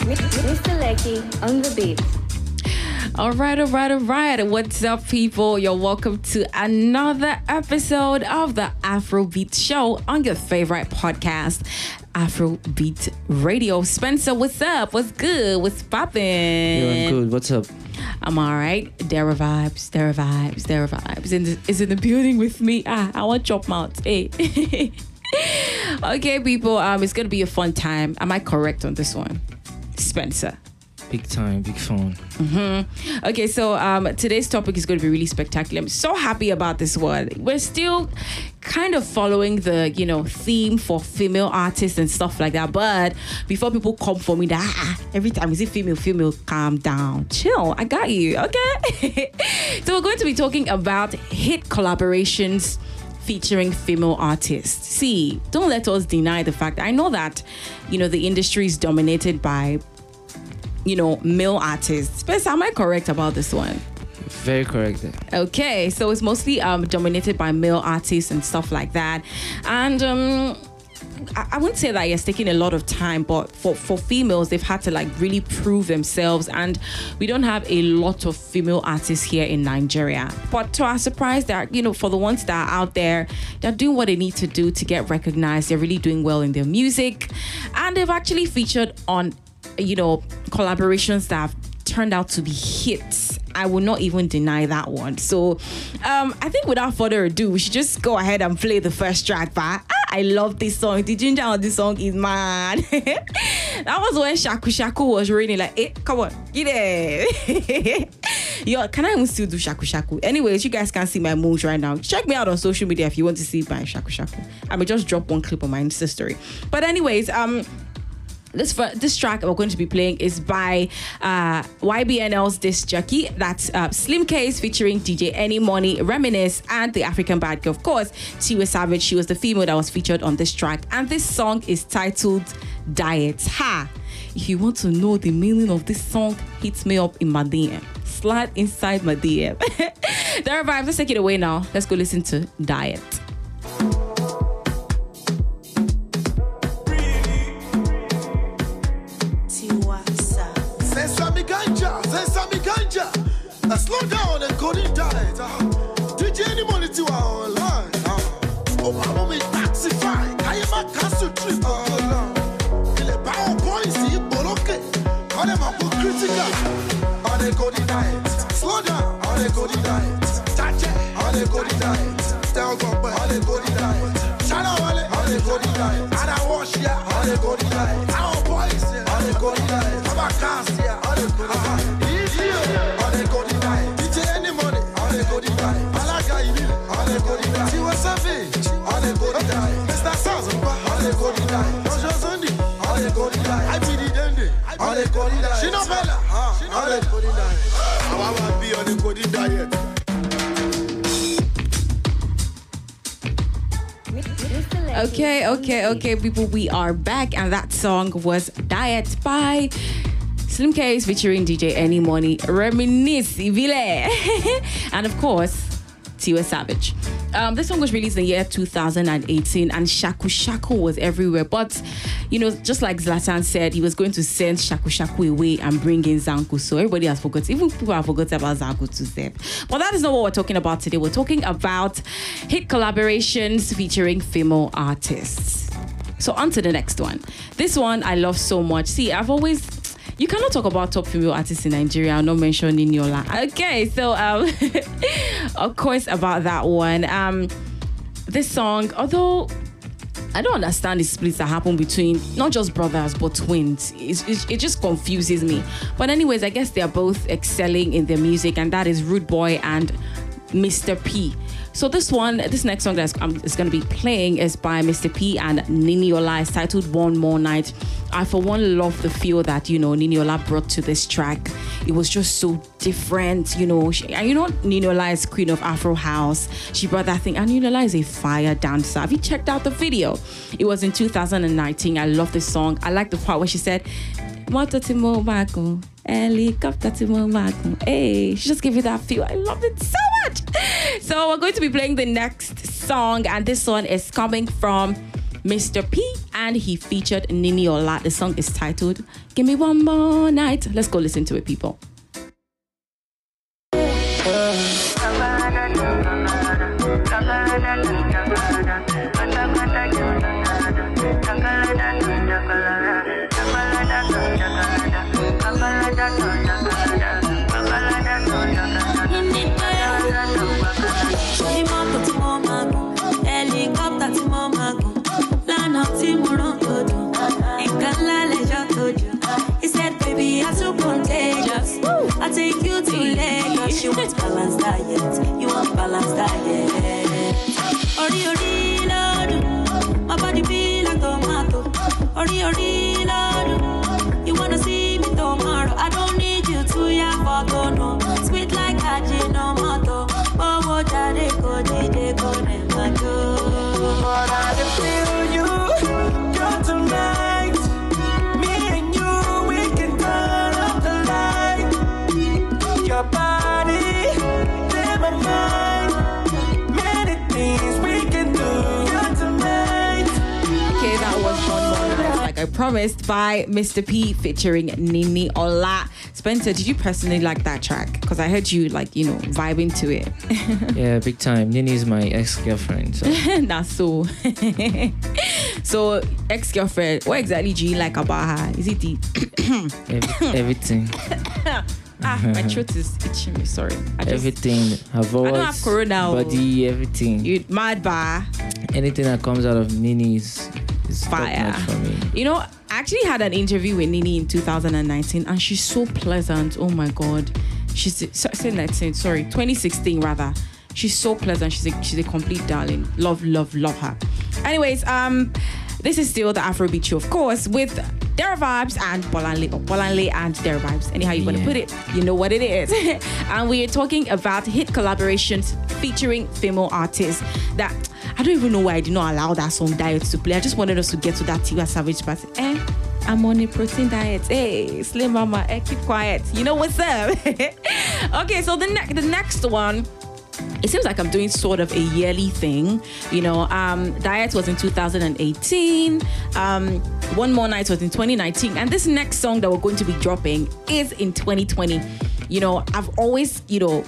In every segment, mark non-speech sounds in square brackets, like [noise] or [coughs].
Mr. Lecky on the beat. All right, all right, all right. What's up, people? You're welcome to another episode of the Afrobeat Show on your favorite podcast, Afrobeat Radio. Spencer, what's up? What's good? What's popping? Yeah, I'm good. What's up? I'm all right. Dara Vibes. There are vibes. Dara Vibes. In the, is in the building with me. Ah, I want chop mouth. Hey. [laughs] okay, people. Um, it's gonna be a fun time. Am I correct on this one, Spencer? Big time, big fun. Okay, so um, today's topic is going to be really spectacular. I'm so happy about this one. We're still kind of following the you know theme for female artists and stuff like that. But before people come for me, that ah, every time is it female, female, calm down, chill. I got you. Okay. [laughs] so we're going to be talking about hit collaborations featuring female artists. See, don't let us deny the fact. I know that you know the industry is dominated by you know, male artists. Spencer, am I correct about this one? Very correct. Okay, so it's mostly um, dominated by male artists and stuff like that. And um, I, I wouldn't say that it's taking a lot of time, but for, for females, they've had to like really prove themselves. And we don't have a lot of female artists here in Nigeria. But to our surprise, that you know, for the ones that are out there, they're doing what they need to do to get recognized. They're really doing well in their music, and they've actually featured on, you know, collaborations that have turned out to be hits. I will not even deny that one. So, um, I think without further ado, we should just go ahead and play the first track. But ah, I love this song. The ginger on this song is mad. [laughs] that was when Shaku Shaku was raining. Like, eh, come on, get it. [laughs] Yo, can I even still do Shaku Shaku? Anyways, you guys can see my moves right now. Check me out on social media if you want to see my Shaku Shaku. I may just drop one clip on my Insta story. But anyways, um, this this track we're going to be playing is by uh, YBNL's disc jockey. That's uh, Slimcase featuring DJ Enimoney, Reminisce, and the African Bad Girl. Of course, Tiwa Savage. She was the female that was featured on this track, and this song is titled "Diet." Ha! If you want to know the meaning of this song, hit me up in my DM. Slide inside my DM. there [laughs] are vibes. Let's take it away now. Let's go listen to "Diet." Slow down and go in diet. Uh, DJ Enimoney to our online. Uh, oh, mama me taxify. I am a castle trip. Uh, il est pas en point ici, boloké. On est ma critical. Go in diet. Slow down. Est go in diet. Chache. On est go in diet. Tell go on est go in diet. Chana wale. On est go in diet. And I wash ya. Est go in diet. I want be on the diet. Okay, okay, okay, people, we are back, and that song was Diet by Slimcase featuring DJ Enimoney, Reminisce, Ivile, [laughs] and of course, Tiwa Savage. Um, this song was released in the year 2018, and Shaku Shaku was everywhere. But, you know, just like Zlatan said, he was going to send Shaku Shaku away and bring in Zanku. So everybody has forgotten, even people have forgotten about Zanku to say. But that is not what we're talking about today. We're talking about hit collaborations featuring female artists. So on to the next one. This one I love so much. See, I've always you cannot talk about top female artists in Nigeria and not mention Niniola. Okay, so um [laughs] of course about that one. Um this song, although I don't understand the splits that happen between not just brothers but twins. It's, it's- it just confuses me. But anyways, I guess they are both excelling in their music, and that is Rudeboy and Mr. P. So this one, this next song that's um, is going to be playing is by Mr. P and Niniola. It's titled One More Night. I for one love the feel that you know Niniola brought to this track. It was just so different, you know. She, you know Niniola is queen of Afro house. She brought that thing, and Niniola is a fire dancer. Have you checked out the video? It was in 2019. I love this song. I like the part where she said, "Motor to Mobaco, helicopter to Mobaco." Hey, she just gave you that feel. I love it so much. So we're going to be playing the next song, and this one is coming from Mr. P, and he featured Niniola. The song is titled Give Me One More Night. Let's go listen to it, people. He said baby you're too contagious i'll take you to Lagos. You want balance diet promised, by Mr. P featuring Niniola. Spencer, did you personally like that track? Because I heard you like, you know, vibing to it. [laughs] Yeah, big time. Nini is my ex-girlfriend. So [laughs] Nah, so. [laughs] so, ex girlfriend, what exactly do you like about her? Is it the. every, [coughs] everything, [coughs] ah, my throat is itching me, sorry. I just, everything. Her voice, don't have corona, oh. body, everything. You mad bar. Anything that comes out of Nini is, is top Fire. notch for me. You know, I actually had an interview with Nini in 2019 and she's so pleasant. Oh my God. She's, so- say 19, sorry, 2016 rather. She's so pleasant. She's a, she's a complete darling. Love, love, love her. Anyways, um, this is still the Afrobeat show, of course, with Dara Vibes and Bolanle, or Bolanle and Dara Vibes. Anyhow you want to put it, you know what it is. [laughs] and we are talking about hit collaborations featuring female artists that I don't even know why I did not allow that song Diet to play. I just wanted us to get to that Tiwa Savage part. Eh, I'm on a protein diet. Hey, Slim Mama, eh, keep quiet. You know what's up? [laughs] okay, so the, ne- the next one it seems like I'm doing sort of a yearly thing. You know, um, Diet was in 2018. Um, One More Night was in 2019. And this next song that we're going to be dropping is in 2020. You know, I've always, you know,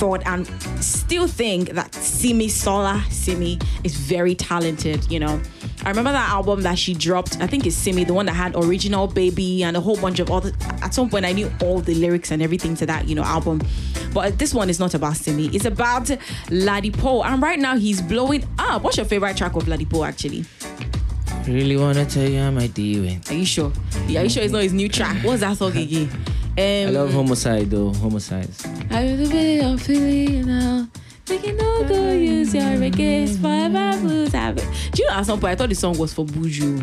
thought and still think that Simi Sola Simi is very talented, you know. I remember that album that she dropped, I think it's Simi, the one that had Original Baby and a whole bunch of other at some point I knew all the lyrics and everything to that, you know, album. But this one is not about Simi. It's about Ladipoe. And right now he's blowing up. What's your favorite track of Ladipoe actually? Really wanna tell you how my doing. Are you sure? Yeah, are you sure it's not his new track? What's that song again? Um, I love homicide though. Homicides. I really way I'm feeling now. Thinking no go use your regrets for my blues. Do you know at some point I thought the song was for Buju,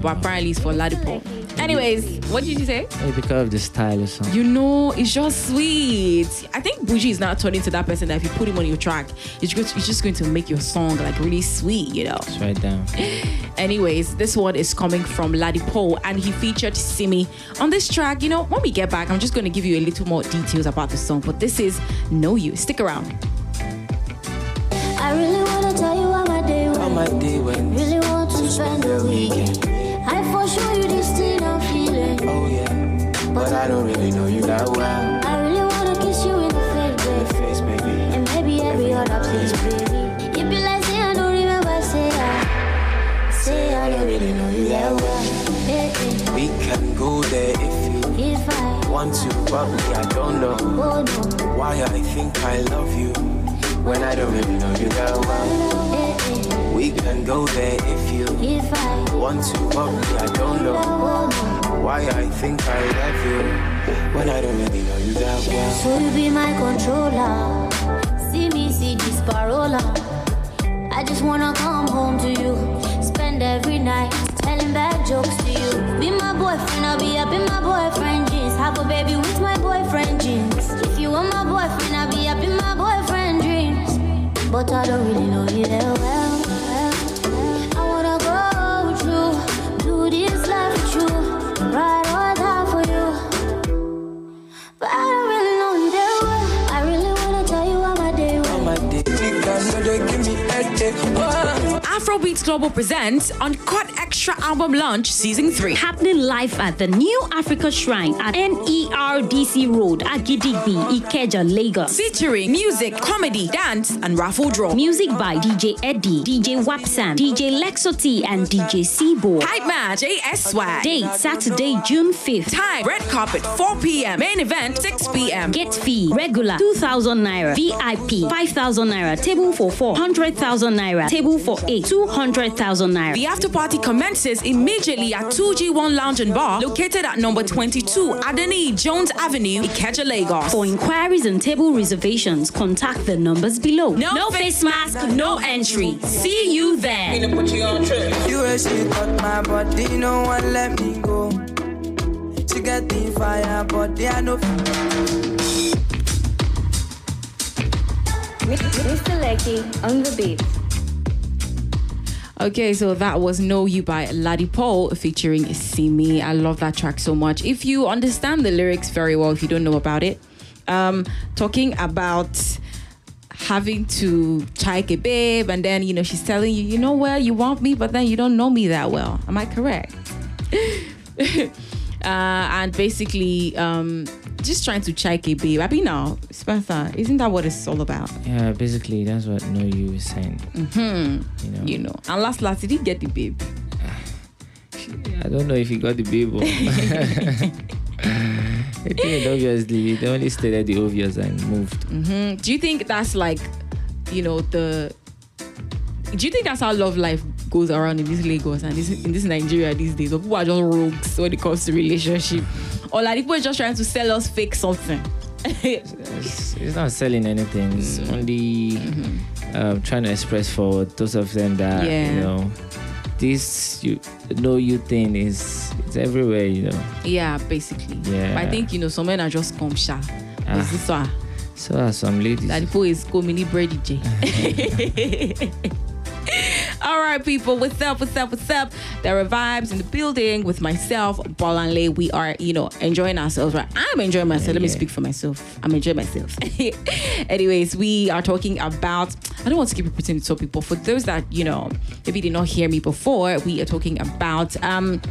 but apparently it's for Ladipoe. Anyways, what did you say? Maybe because of the style or something. You know, it's just sweet. I think Buju is now turning to that person that if you put him on your track, it's just, it's just going to make your song like really sweet, you know. Just write down. [laughs] Anyways, this one is coming from Ladipoe and he featured Simi on this track. You know, when we get back, I'm just going to give you a little more details about the song, but this is Know You. Stick around. I really wanna tell you how my day How went. my day went. Really want to spend the weekend. Oh yeah, but I don't really know you that well. I really wanna kiss you in the face, The face, baby. And maybe every other place, baby. You be like, say I don't remember, say I. Say I don't really know you that well. Hey, We can go there if you if I want to, but me, I don't know oh no. why I think I love you when I don't really know you that well. We can go there if you want to, but me, I don't know why I think I love you when I don't really know you that well. So you be my controller. See me, see this parola. I just wanna come home to you. Spend every night telling bad jokes to you. Be my boyfriend, I'll be up in my boyfriend jeans. Have a baby with my boyfriend Global presents Uncut Extra Album Launch Season 3. happening live at the New Africa Shrine at NERDC Road, Agidigbi, Ikeja, Lagos. Featuring music, comedy, dance, and raffle draw. Music by DJ Eddie, DJ Wapsan, DJ Lexo T, and DJ Seaboard. Hype Man, JS Swag. Date Saturday, June 5th. Time, red carpet, 4 p.m. Main event, 6 p.m. Get fee regular 2,000 naira, VIP 5,000 naira, table for 4 100,000 naira, table for 8 200,000 naira. The after party commences immediately at 2G1 Lounge and Bar, located at number 22 Adeniyi Jones Avenue, Ikeja, Lagos. For inquiries and table reservations, contact the numbers below. No face mask, no entry. See you there. USA got my body, no one let me go. She get the fire, but they are no. Mr. Lecky on the beat. Okay, so that was Know You by Ladipoe featuring Simi. I love that track so much. If you understand the lyrics very well, if you don't know about it, um, talking about having to chike a babe and then you know she's telling you, you know well, you want me, but then you don't know me that well. Am I correct? [laughs] uh, and basically, um, just trying to check it, babe. I mean, now, Spencer, isn't that what it's all about? Yeah, basically that's what Know You is saying. Mm-hmm. You know, You know. And last, last, did he get the babe? [sighs] I don't know if he got the babe. or- [laughs] [laughs] I think obviously they only stated the obvious and moved. Mm, Do you think that's like, you know, the? Do you think that's how love life goes around in this Lagos and this in this Nigeria these days? Or people are just rogues when it comes to relationship, or like people are just trying to sell us fake something. It's, [laughs] it's not selling anything. It's only um, trying to express for those of them that Yeah. you know this you know you thing is it's everywhere. You know. yeah, basically. Yeah. But I think you know some men are just come sha. Ah. Is this one? So are some ladies. People is go mini bread DJ. [laughs] [laughs] All right, people, what's up? What's up? What's up? Dara Vibes in the building with myself, Bolanle. We are, you know, enjoying ourselves. Right? I'm enjoying myself. Let me speak for myself. I'm enjoying myself. [laughs] Anyways, we are talking about. I don't want to keep repeating the topic, but for those that you know maybe did not hear me before, we are talking about um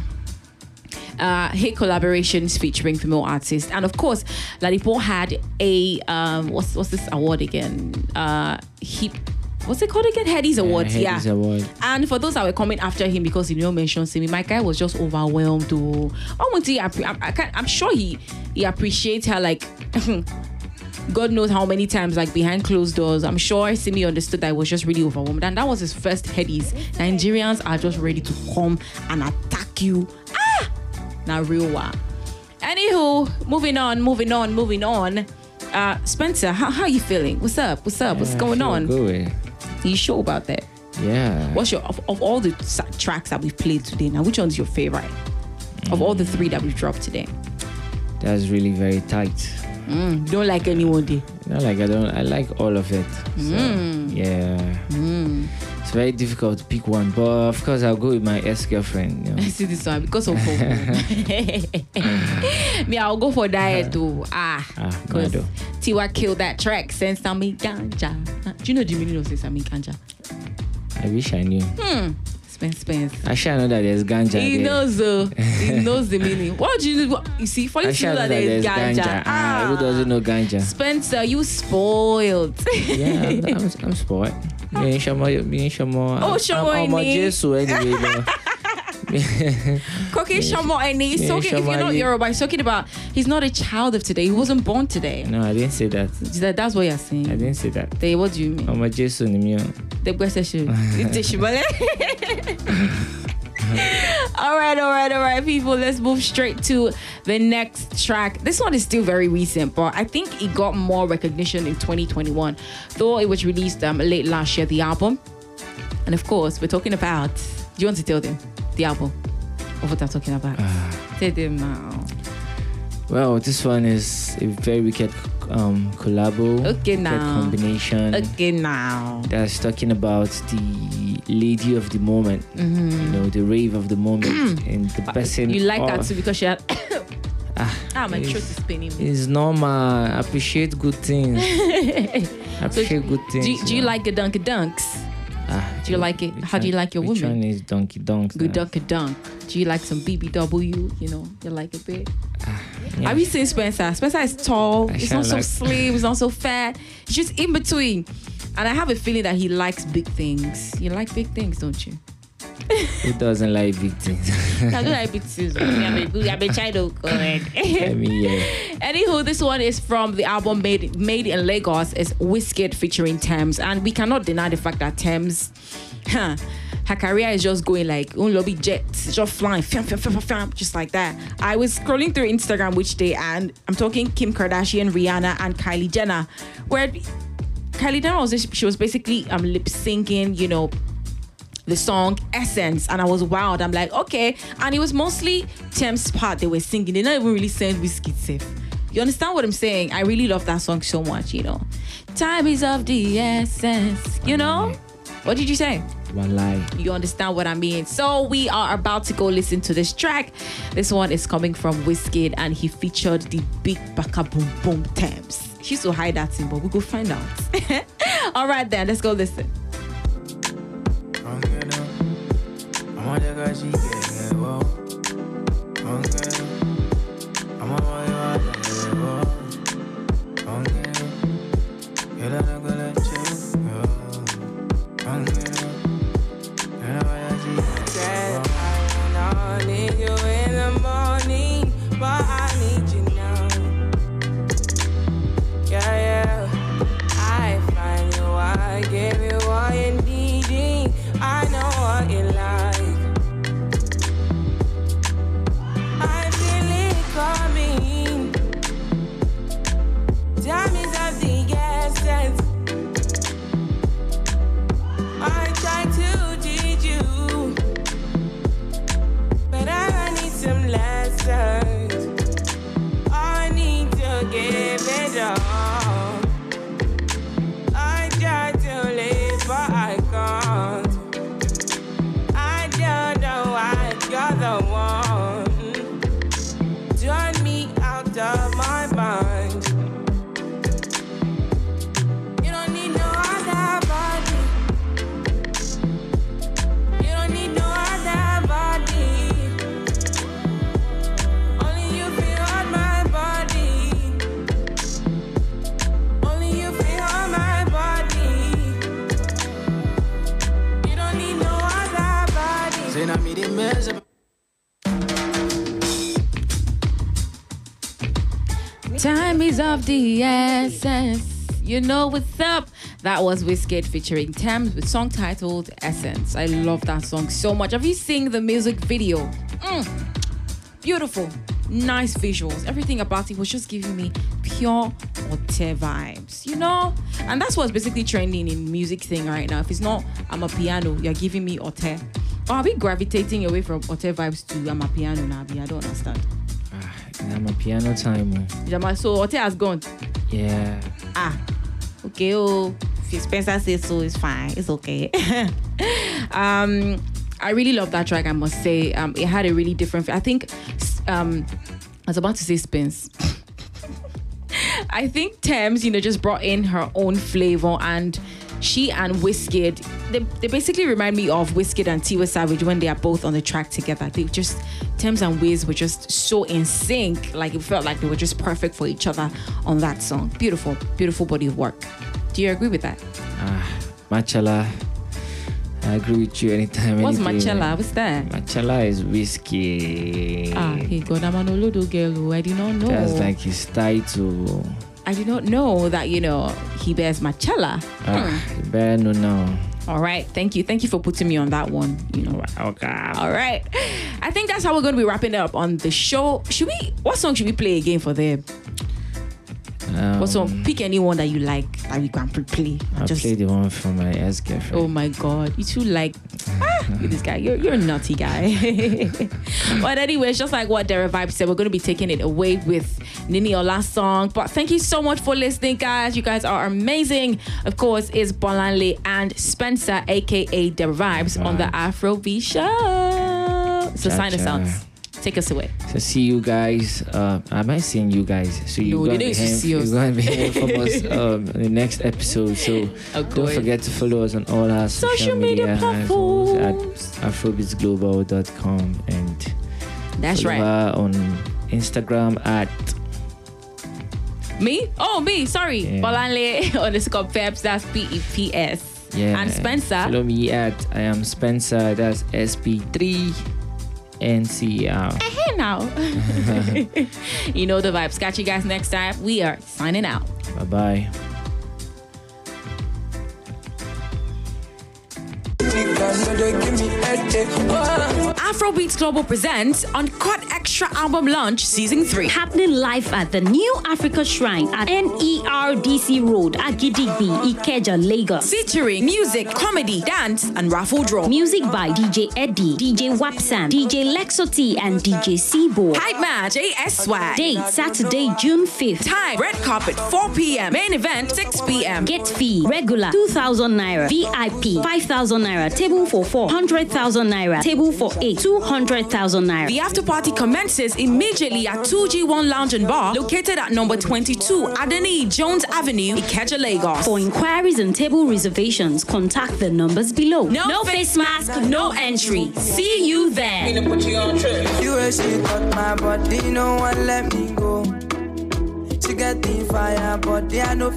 uh, hit collaborations featuring female artists, and of course, Ladipoe had a um, what's what's this award again? Uh, he what's it called again? Headies Awards, yeah. Award. And for those that were coming after him because he didn't mention Simi, my guy was just overwhelmed. Though I I, can't, I'm sure he he appreciates her like. [laughs] God knows how many times, like behind closed doors. I'm sure Simi understood that I was just really overwhelmed. And that was his first headies. Nigerians are just ready to come and attack you. Ah! Now, real one. Anywho, moving on, moving on, moving on. Uh, Spencer, how, how you feeling? What's up? What's up? What's Yeah, I going on? good. You sure about that? Yeah. What's your of, of all the tracks that we've played today? Now, which one's your favorite? Of all the three that we've dropped today, That's really very tight. you don't like anyone day. Not like I don't. I like all of it. So, Mm. Yeah. It's very difficult to pick one, but of course I'll go with my ex girlfriend. You know. I [laughs] see this one because of [laughs] me. I'll go for diet [laughs] too. Ah, Ah, because. Tiwa killed that track. Sensami ganja. Do you know the meaning of Sensami ganja? I wish I knew. Hmm. Spence, Spence. I should know that there's ganja He there. knows the he knows the meaning. What do you what, you see? For you to know know that that there's there's ganja. ganja. Ah, who doesn't know ganja? Spencer, you spoiled. Yeah, I'm, I'm, I'm spoiled. And Shamo, me and Shamo. Oh, I'm- Shamo I'm. Jesus anyway. though. [laughs] [laughs] Koke Shamo and he's talking. If you're not Yoruba, he's talking about he's not a child of today. He wasn't born today. no, I didn't say that. That, that's what you're saying. I didn't say that. They, what do you mean? I'm a Jesus in. The question [laughs] should. All right, all right, all right, people. Let's move straight to the next track. This one is still very recent, but I think it got more recognition in 2021, though it was released um, late last year. The album, and of course, we're talking about. Do you want to tell them the album of what I'm talking about? tell them now. Well, this one is a very wicked um, collabo. Okay, now. combination. Okay, now. That's talking about the lady of the moment. You know, the rave of the moment, [clears throat] and the person. Mm-hmm. You like that too because she had. [coughs] Ah, [coughs] ah, my throat is paining me. It's normal. Appreciate good things. [laughs] Appreciate good things. Do, do you like the Dunkin' Dunks? Ah, Do you like it? How do you like your woman? is Donkey Donks? Good dunk a dunk. Do you like some BBW? You know, you like a bit. Yeah. Have you seen Spencer? Spencer is tall. I He's not so slim. He's not so fat. He's just in between. And I have a feeling that he likes big things. You like big things, don't you? [laughs] Who doesn't like big things? I do like big things. I'm a. I'm a child of God. I mean, yeah. Anywho, this one is from the album Made Made in Lagos. It's Wizkid featuring Tems, and we cannot deny the fact that Tems, huh, her career is just going like un lobby jets, just flying, fiam, fiam, fiam, fiam, just like that. I was scrolling through Instagram which day, and I'm talking Kim Kardashian, Rihanna, and Kylie Jenner, where Kylie Jenner was she was basically um lip syncing, you know, the song Essence, and I was wild. I'm like, okay. And it was mostly Tems' part they were singing. They're not even really saying Whiskey safe. You understand what I'm saying? I really love that song so much, you know. Time is of the essence, you know? What did you say? One lie. You understand what I mean? So we are about to go listen to this track. This one is coming from Wizkid and he featured the big baka boom boom Tems. She so high that thing, but we go find out. [laughs] All right then, let's go listen. Said give Time is of the essence. You know what's up. That was Wizkid featuring Tems with song titled Essence. I love that song so much. Have you seen the music video? Mm. Beautiful, nice visuals. Everything about it was just giving me pure Ote vibes, you know? And that's what's basically trending in music thing right now. If it's not Amapiano, you're giving me Ote. Or are we gravitating away from Ote vibes to Amapiano now? I don't understand. Amapiano time. oh. Jama, So Ote has gone. Yeah. ah, okay, oh, if Spencer says so, it's fine, it's okay. [laughs] um, I really love that track, I must say. Um, it had a really different, I think, um, I was about to say Spence. [laughs] I think Tems, you know, just brought in her own flavor and she and Wizkid, they, they basically remind me of Wizkid and Tiwa Savage when they are both on the track together. They just, Tems and Wiz were just so in sync. Like it felt like they were just perfect for each other on that song. Beautiful, beautiful body of work. Do you agree with that? Ah, Machala. I agree with you anytime. What's anything. Machala? What's that? Machala is Wizkid. Ah, hey, God, I'm an Olodo girl. I did not know. That's like his title. I did not know that, you know, he bears Machala. Ah, you better know now. All right. Thank you. Thank you for putting me on that one. You know. Okay. All right. I think that's how we're going to be wrapping up on the show. Should we? What song should we play again for them? Um, What song? Pick any one that you like that we can play. I'll Just. play the one from my ex girlfriend. Oh my God! You two like ah, [laughs] this guy. You're you're a naughty guy. [laughs] but anyway, just like what Dara Vibe said. We're going to be taking it away with Niniola's song. But thank you so much for listening, guys. You guys are amazing. Of course, it's Bolanle and Spencer, aka Dara Vibes, on the Afrobeat Show. So sign us Cha-cha. out. Take us away. So see you guys. Uh, I might seeing you guys. So you're No, gonna be [laughs] hearing, see you're gonna be hearing from us um, in the next episode. So don't forget to follow us on all our social, Social media at platforms. afrobeatsglobal.com and That's right. on Instagram at Me? Oh, me. Sorry. Yeah. Bolanle [laughs] underscore Peps. That's P E P S. yeah. And Spencer. Follow me at I am Spencer. That's SP3 NCR. Hey now. you know the vibes. Catch you guys next time. We are signing out. Bye bye. Afrobeats Global presents on Uncut Extra Album Launch Season 3. Happening live at the New Africa Shrine at NERDC Road, Agidigbi, Ikeja, Lagos. Featuring music, comedy, dance, and raffle draw. Music by DJ Eddie, DJ Wapsam, DJ Lexo T, and DJ Seaboard. Hype Man, JS Swag. Date Saturday, June 5th. Time, red carpet, 4 p.m. Main event, 6 p.m. Get fee regular 2,000 naira, VIP 5,000 naira, table for 4 100,000 naira, table for 8 200,000 naira. The after party commences immediately at 2G1 Lounge and Bar, located at number 22 Adeniyi Jones Avenue, Ikeja, Lagos. For inquiries and table reservations, contact the numbers below. No, face mask, no entry. See you there. You ain't she my body, no one let me go. She get the fire, but they are no